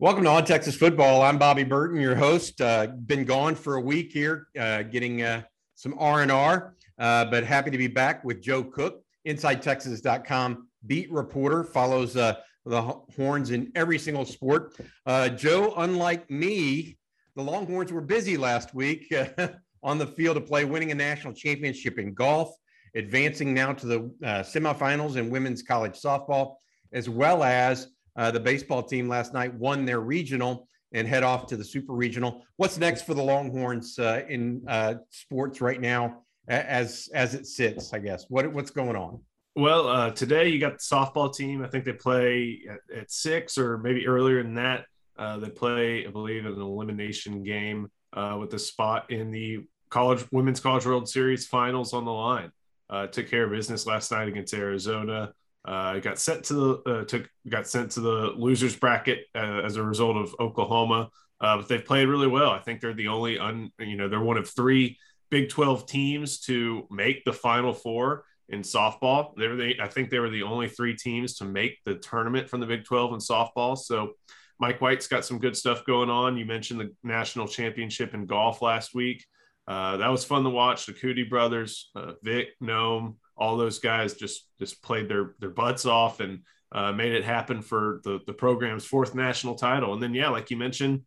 Welcome to On Texas Football. I'm Bobby Burton, your host. Uh, been gone for a week here, uh, getting uh, some R and R, uh, but happy to be back with Joe Cook, InsideTexas.com beat reporter, follows uh, the Horns in every single sport. Uh, Joe, unlike me, the Longhorns were busy last week on the field to play, winning a national championship in golf, advancing now to the semifinals in women's college softball, as well as uh, the baseball team last night won their regional and head off to the super regional. What's next for the Longhorns uh, in uh, sports right now, as as it sits? I guess what what's going on. Well, uh, today you got the softball team. I think they play at, at six or maybe earlier than that. Uh, they play, I believe, an elimination game uh, with a spot in the college women's college world series finals on the line. took care of business last night against Arizona. Uh, got sent to the uh, took got sent to the losers bracket uh, as a result of Oklahoma, uh, but they've played really well. I think they're the only un you know they're one of three Big Twelve teams to make the Final Four in softball. They were the, I think they were the only three teams to make the tournament from the Big Twelve in softball. So Mike White's got some good stuff going on. You mentioned the national championship in golf last week. Uh, that was fun to watch. The Coody brothers, uh, Vick, Nome, all those guys just just played their their butts off and uh, made it happen for the the program's fourth national title. And then yeah, like you mentioned,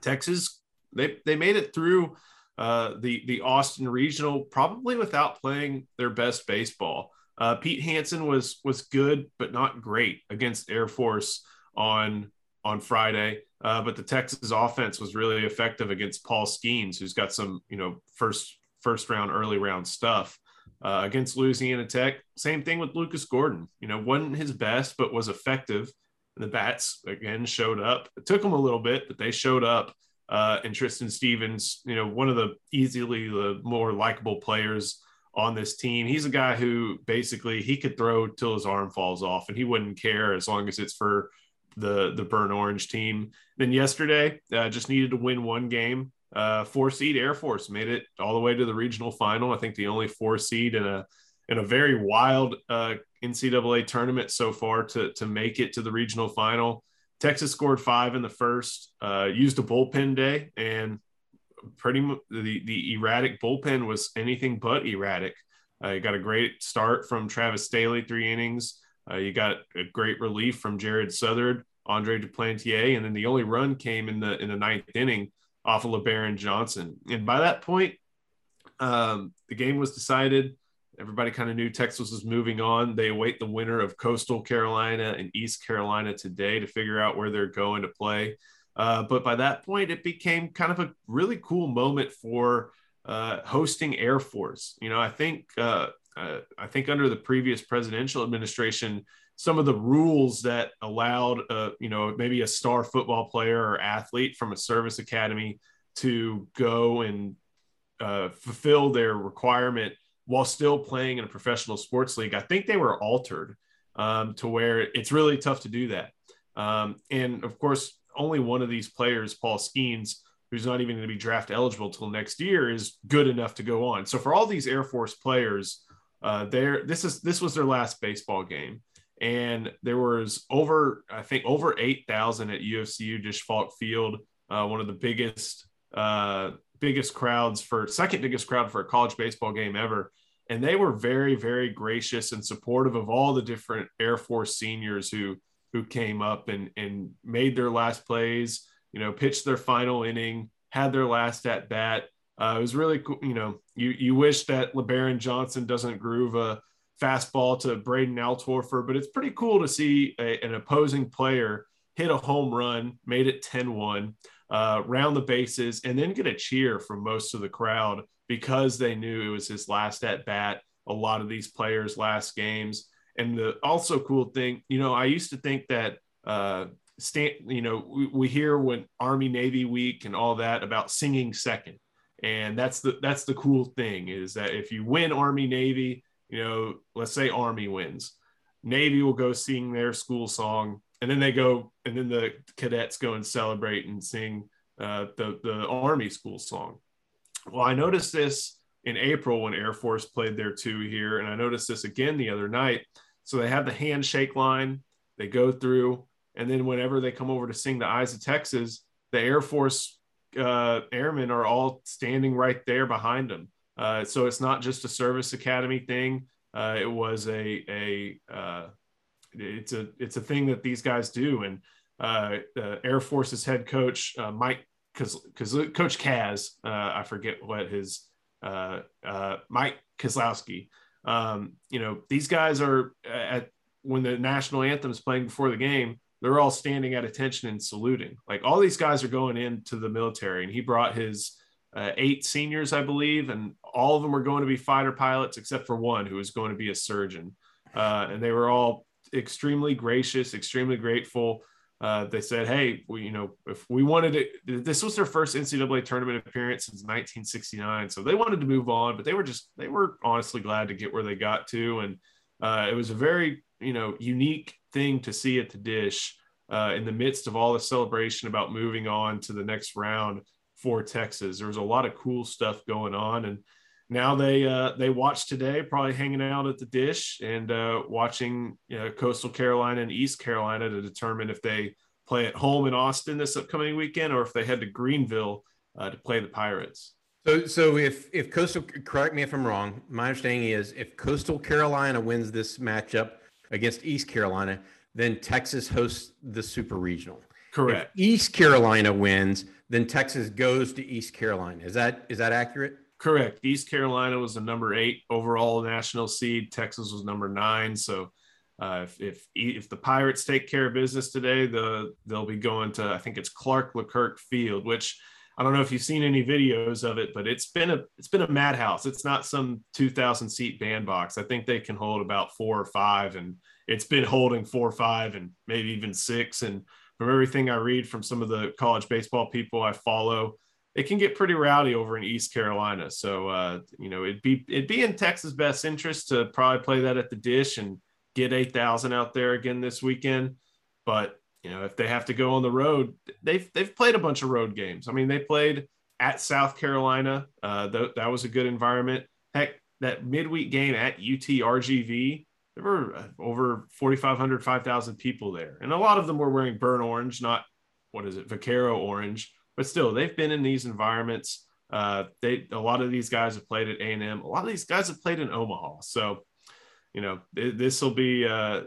Texas they they made it through uh, the the Austin regional probably without playing their best baseball. Uh, Pete Hansen was was good but not great against Air Force on on Friday. Uh, but the Texas offense was really effective against Paul Skenes, who's got some you know first first round early round stuff uh, against Louisiana Tech. Same thing with Lucas Gordon. You know, wasn't his best, but was effective. And The bats again showed up. It took them a little bit, but they showed up. Uh, and Tristan Stevens, you know, one of the easily the more likable players on this team. He's a guy who basically he could throw till his arm falls off, and he wouldn't care as long as it's for the the burn orange team. Then yesterday, uh, just needed to win one game uh, four seed Air Force made it all the way to the regional final. I think the only four seed in a in a very wild uh, NCAA tournament so far to to make it to the regional final. Texas scored five in the first, uh, used a bullpen day, and pretty much the the erratic bullpen was anything but erratic. Uh, you got a great start from Travis Sthele, three innings. Uh, you got a great relief from Jared Southard, Andre Duplantier, and then the only run came in the in the ninth inning off of LeBaron Johnson. And by that point, um, the game was decided. Everybody kind of knew Texas was moving on. They await the winner of Coastal Carolina and East Carolina today to figure out where they're going to play. Uh, but by that point, it became kind of a really cool moment for uh, hosting Air Force. You know, I think uh, uh I think under the previous presidential administration, some of the rules that allowed, uh, you know, maybe a star football player or athlete from a service academy to go and uh, fulfill their requirement while still playing in a professional sports league. I think they were altered um, to where it's really tough to do that. Um, and of course, only one of these players, Paul Skenes, who's not even going to be draft eligible till next year, is good enough to go on. So for all these Air Force players, uh, there this is this was their last baseball game and there was over I think over eight thousand at UFCU Disch Falk Field, uh, one of the biggest uh, biggest crowds for second biggest crowd for a college baseball game ever. And they were very very gracious and supportive of all the different Air Force seniors who who came up and and made their last plays. You know, pitched their final inning, had their last at bat. Uh, it was really cool. You know, you you wish that LeBaron Johnson doesn't groove a fastball to Braden Altorfer, but it's pretty cool to see a, an opposing player hit a home run, made it 10 1, uh, round the bases, and then get a cheer from most of the crowd because they knew it was his last at bat a lot of these players' last games. And the also cool thing, you know, I used to think that uh, stand, you know, we, we hear when Army Navy Week and all that about singing second, and that's the that's the cool thing is that if you win Army Navy, you know, let's say Army wins, Navy will go sing their school song, and then they go, and then the cadets go and celebrate and sing uh, the the Army school song. Well, I noticed this in April when Air Force played there too here, and I noticed this again the other night. So they have the handshake line, they go through, and then whenever they come over to sing the Eyes of Texas, the Air Force uh, airmen are all standing right there behind them. Uh, so it's not just a service academy thing. Uh, it was a a uh, it's a it's a thing that these guys do. And uh, Air Force's head coach uh, Mike, because because Coach Kaz, I forget what his Mike Kazlausky. Um, you know, these guys are at when the national anthem is playing before the game they're all standing at attention and saluting. Like all these guys are going into the military, and he brought his uh, eight seniors, I believe, and all of them were going to be fighter pilots except for one who was going to be a surgeon. Uh, and they were all extremely gracious, extremely grateful. Uh, they said, "Hey, we, you know, if we wanted it, this was their first NCAA tournament appearance since 1969, so they wanted to move on, but they were just they were honestly glad to get where they got to, and uh, it was a very you know unique thing to see at the Disch uh, in the midst of all the celebration about moving on to the next round for Texas. There was a lot of cool stuff going on, and now they uh, they watch today, probably hanging out at the Disch and uh, watching you know, Coastal Carolina and East Carolina to determine if they play at home in Austin this upcoming weekend or if they head to Greenville uh, to play the Pirates. So, so if if Coastal, correct me if I'm wrong. My understanding is if Coastal Carolina wins this matchup, against East Carolina, then Texas hosts the Super Regional. Correct. If East Carolina wins, then Texas goes to East Carolina. Is that is that accurate? Correct. East Carolina was the number eight overall national seed. Texas was number nine. So uh, if, if if the Pirates take care of business today, the they'll be going to I think it's Clark LeClair Field, which I don't know if you've seen any videos of it, but it's been a it's been a madhouse. It's not some 2,000 seat bandbox. I think they can hold about four or five, and it's been holding four or five, and maybe even six. And from everything I read from some of the college baseball people I follow, it can get pretty rowdy over in East Carolina. So uh, you know, it'd be it'd be in Texas' best interest to probably play that at the Disch and get 8,000 out there again this weekend. But you know, if they have to go on the road, they've they've played a bunch of road games. I mean, they played at South Carolina. Uh, th- that was a good environment. Heck, that midweek game at UT RGV, there were uh, over 4,500, 5,000 people there, and a lot of them were wearing burnt orange, not what is it, Vaquero orange. But still, they've been in these environments. Uh, they a lot of these guys have played at A&M. A lot of these guys have played in Omaha. So you know, this will be, uh,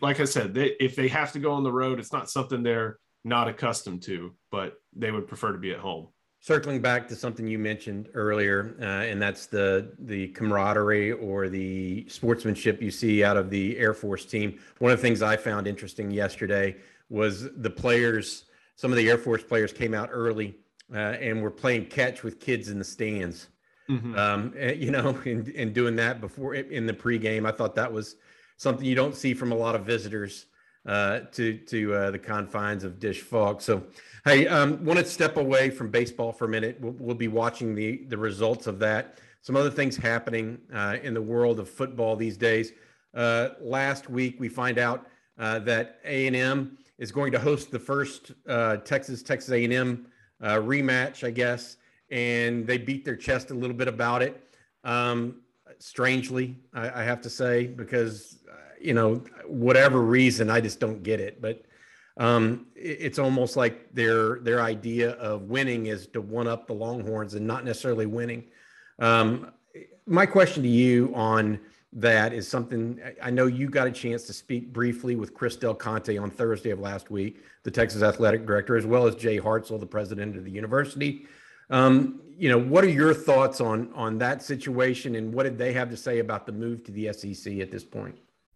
like I said, they, if they have to go on the road, it's not something they're not accustomed to, but they would prefer to be at home. Circling back to something you mentioned earlier, uh, and that's the the camaraderie or the sportsmanship you see out of the Air Force team. One of the things I found interesting yesterday was the players. Some of the Air Force players came out early uh, and were playing catch with kids in the stands Mm-hmm. Um, eh, you know, and, and doing that before in the pregame, I thought that was something you don't see from a lot of visitors uh, to to uh, the confines of Disch Falk. So, hey, um, want to step away from baseball for a minute. We'll, we'll, be watching the the results of that. Some other things happening uh, in the world of football these days. Uh, last week, we find out uh, that A and M is going to host the first uh, Texas Texas A and M rematch, I guess and they beat their chest a little bit about it. Um, strangely, I, I, have to say, because you know, whatever reason, I just don't get it. But um, it, it's almost like their their idea of winning is to one up the Longhorns and not necessarily winning. Um, my question to you on that is something I know you got a chance to speak briefly with Chris Del Conte on Thursday of last week, the Texas athletic director, as well as Jay Hartzell, the president of the university. Um, you know, what are your thoughts on on that situation, and what did they have to say about the move to the SEC at this point?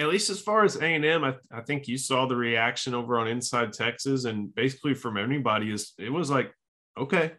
At least as far as A&M, I, I think you saw the reaction over on Inside Texas. And basically from anybody is it was like, okay,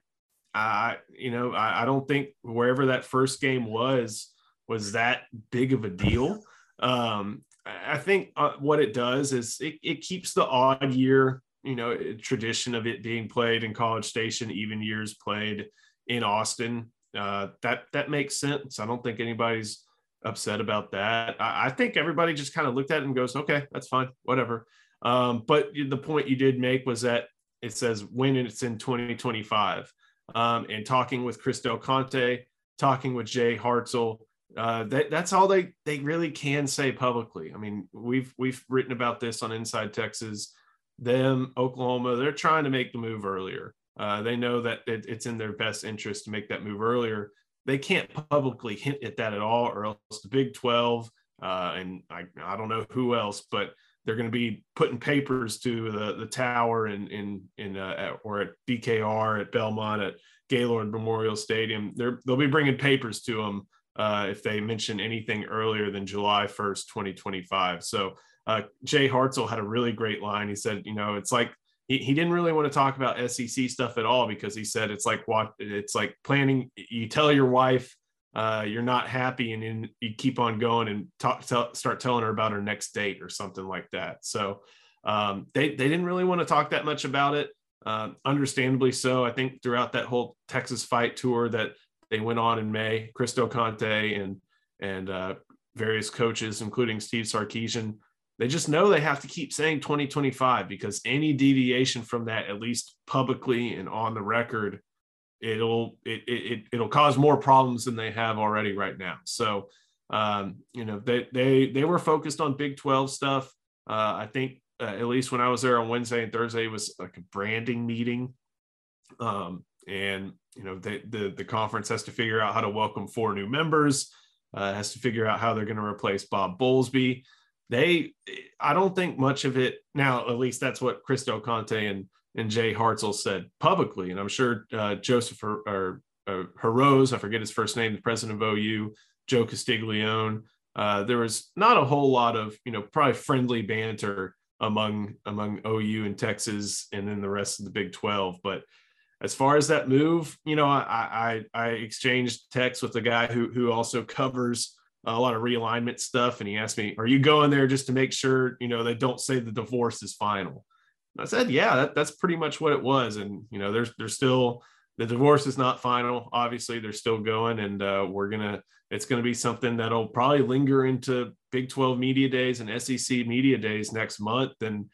I, you know, I, I don't think wherever that first game was, was that big of a deal. Um, I think uh, what it does is it, it keeps the odd year, you know, tradition of it being played in College Station, even years played in Austin. Uh, that that makes sense. I don't think anybody's upset about that. I, I think everybody just kind of looked at it and goes, "Okay, that's fine, whatever." Um, but the point you did make was that it says when it's in 2025 um, and talking with Chris Del Conte, talking with Jay Hartzell. Uh, that, that's all they they really can say publicly. I mean, we've we've written about this on Inside Texas. Them, Oklahoma, they're trying to make the move earlier. Uh, they know that it, it's in their best interest to make that move earlier. They can't publicly hint at that at all, or else the Big 12 uh, and I, I don't know who else, but they're going to be putting papers to the the tower in in in uh, at, or at BKR at Belmont at Gaylord Memorial Stadium. They're they'll be bringing papers to them uh, if they mention anything earlier than July first, twenty twenty five. So uh, Jay Hartzell had a really great line. He said, you know, it's like he, he didn't really want to talk about SEC stuff at all because he said it's like what it's like planning. You tell your wife uh, you're not happy and then you keep on going and talk, tell, start telling her about her next date or something like that. So um, they, they didn't really want to talk that much about it. Uh, understandably so. I think throughout that whole Texas fight tour that they went on in May, Cristo Conte and, and uh, various coaches, including Steve Sarkisian, they just know they have to keep saying 2025 because any deviation from that, at least publicly and on the record, it'll it, it it'll cause more problems than they have already right now. So um, you know they they they were focused on Big 12 stuff. Uh, I think uh, at least when I was there on Wednesday and Thursday it was like a branding meeting. Um, and you know they, the the conference has to figure out how to welcome four new members. Uh, has to figure out how they're going to replace Bob Bowlesby. They, I don't think much of it now. At least that's what Chris Del Conte and and Jay Hartzell said publicly, and I'm sure uh, Joseph or, or uh, I forget his first name, the president of OU, Joe Castiglione. Uh, there was not a whole lot of, you know, probably friendly banter among among OU and Texas, and then the rest of the Big 12. But as far as that move, you know, I I, I exchanged texts with a guy who who also covers a lot of realignment stuff, and he asked me, "Are you going there just to make sure you know they don't say the divorce is final?" I said, yeah, that, that's pretty much what it was. And, you know, there's, there's still, the divorce is not final. Obviously they're still going and uh, we're to, it's to be something that'll probably linger into Big 12 media days and SEC media days next month. And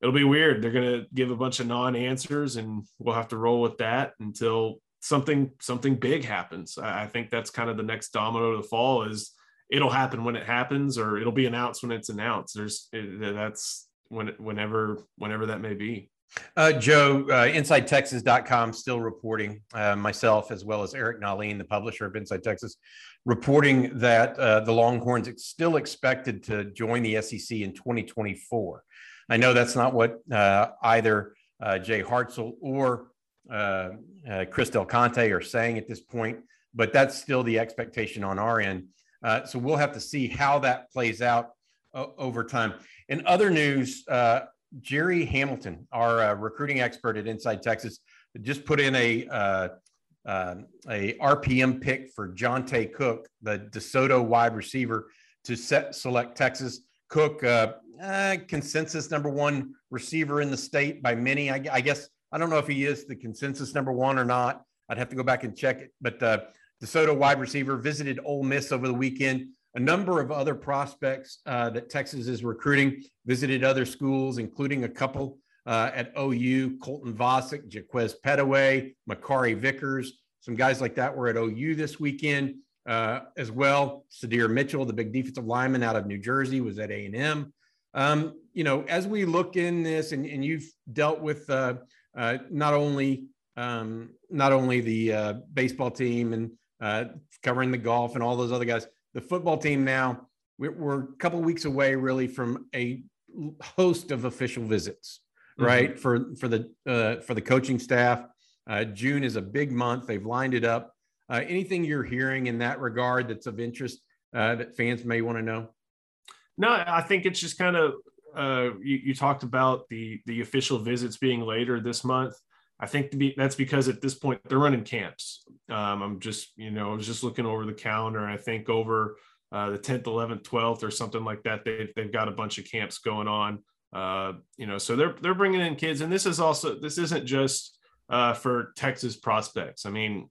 it'll be weird. They're to give a bunch of non-answers and we'll have to roll with that until something, something big happens. I, think that's kind of the next domino to fall is it'll happen when it happens, or it'll be announced when it's announced. There's that's, when, whenever whenever that may be. Uh, Joe, uh, InsideTexas.com still reporting, uh, myself as well as Eric Nahlin, the publisher of Inside Texas, reporting that uh, the Longhorns still expected to join the SEC in 2024. I know that's not what uh, either uh, Jay Hartzell or uh, uh, Chris Del Conte are saying at this point, but that's still the expectation on our end. so we'll have to see how that plays out over time. In other news, uh, Jerry Hamilton, our uh, recruiting expert at Inside Texas, just put in a uh, uh a RPM pick for Johntay Cook, the DeSoto wide receiver, to set, select Texas. Cook, uh, uh, consensus number one receiver in the state by many. I, I, guess I don't know if he is the consensus number one or not. I'd have to go back and check it. But DeSoto wide receiver visited Ole Miss over the weekend a number of other prospects uh, that Texas is recruiting, visited other schools, including a couple uh, at OU, Colton Vasek, Jaquaize Pettaway, Makari Vickers, some guys like that were at OU this weekend uh, as well. Sydir Mitchell, the big defensive lineman out of New Jersey, was at A&M. Um, you know, as we look in this, and, and you've dealt with uh, uh, not only um, not only the uh, baseball team and uh, covering the golf and all those other guys. The football team now, we're, we're a couple weeks away really from a host of official visits, mm-hmm. right? For for the uh, for the coaching staff. Uh, June is a big month. They've lined it up. Uh, anything you're hearing in that regard that's of interest uh, that fans may want to know? No, I think it's just kind of uh, you, you, talked about the the official visits being later this month. I think be, that's because at this point they're running camps. Um, I'm just, you know, I was just looking over the calendar, I think over uh, the 10th, 11th, 12th, or something like that, they've they've got a bunch of camps going on. Uh, you know, so they're they're bringing in kids, and this is also this isn't just uh, for Texas prospects. I mean,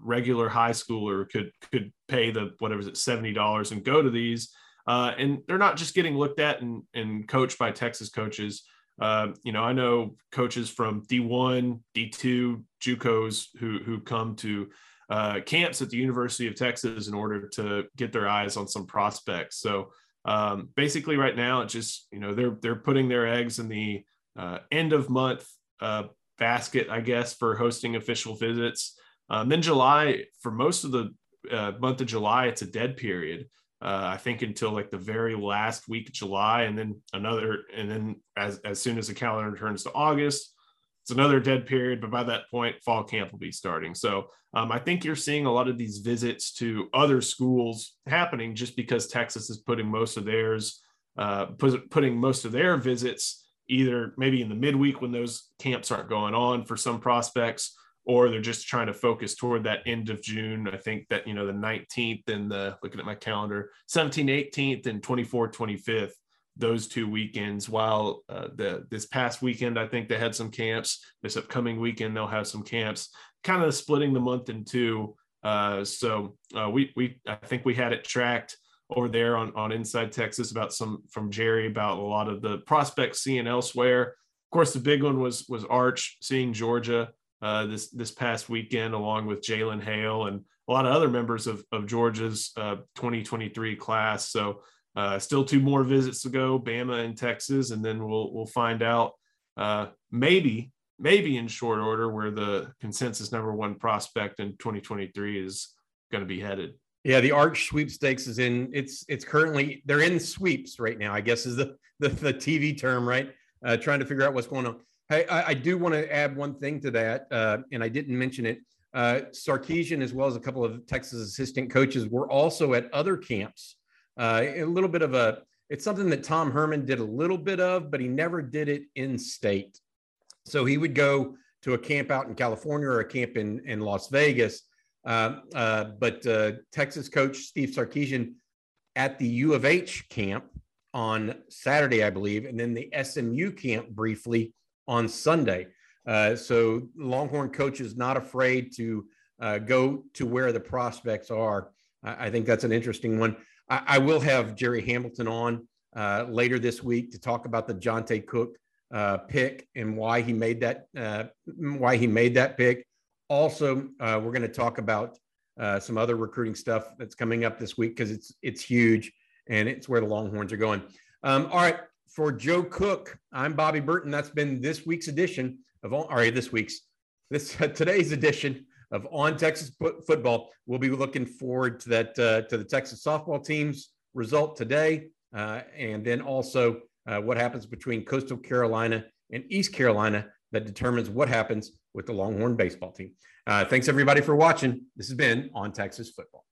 regular high schooler could could pay the whatever is it seventy dollars and go to these, uh, and they're not just getting looked at and and coached by Texas coaches. Uh, you know, I know coaches from D1, D2, JUCOs who who come to uh, camps at the University of Texas in order to get their eyes on some prospects. So um, basically, right now, it's just you know they're they're putting their eggs in the uh, end of month uh, basket, I guess, for hosting official visits. Um, then July, for most of the uh, month of July, it's a dead period uh, I think until like the very last week of July, and then another, and then as as soon as the calendar turns to August, it's another dead period. But by that point, fall camp will be starting. So um, I think you're seeing a lot of these visits to other schools happening just because Texas is putting most of theirs, uh, put, putting most of their visits either maybe in the midweek when those camps aren't going on for some prospects or they're just trying to focus toward that end of June. I think that, you know, the 19th and the looking at my calendar, 17th, 18th, and 24th, 25th, those two weekends. While uh, the this past weekend, I think they had some camps. This upcoming weekend, they'll have some camps, kind of splitting the month in two. Uh, so uh, we we I think we had it tracked over there on on Inside Texas about some from Jerry about a lot of the prospects seeing elsewhere. Of course, the big one was was Arch seeing Georgia uh, this this past weekend, along with Jalen Hale and a lot of other members of, of Georgia's uh, 2023 class. So uh, still two more visits to go, Bama and Texas, and then we'll we'll find out uh, maybe maybe in short order where the consensus number one prospect in 2023 is going to be headed. Yeah, the Arch sweepstakes is in. It's it's currently they're in sweeps right now. I guess is the the, the TV term, right? Uh, trying to figure out what's going on. Hey, I, I do want to add one thing to that, uh, and I didn't mention it. Uh, Sarkisian, as well as a couple of Texas assistant coaches, were also at other camps. Uh, a little bit of a, it's something that Tom Herman did a little bit of, but he never did it in state. So he would go to a camp out in California or a camp in, in Las Vegas. Uh, uh, but uh, Texas coach Steve Sarkisian at the U of H camp on Saturday, I believe, and then the SMU camp briefly on Sunday. Uh, so Longhorn coach is not afraid to uh, go to where the prospects are. I, I think that's an interesting one. I, I will have Jerry Hamilton on uh, later this week to talk about the Johntay Cook uh, pick and why he made that uh, why he made that pick. Also, uh, we're going to talk about some other recruiting stuff that's coming up this week because it's it's huge and it's where the Longhorns are going. Um, all right, for Joe Cook, I'm Bobby Burton. That's been this week's edition of all, right, this week's this uh, today's edition of On Texas Football. We'll be looking forward to that uh, to the Texas softball team's result today, uh, and then also uh, what happens between Coastal Carolina and East Carolina that determines what happens with the Longhorn baseball team. Uh, thanks everybody for watching. This has been On Texas Football.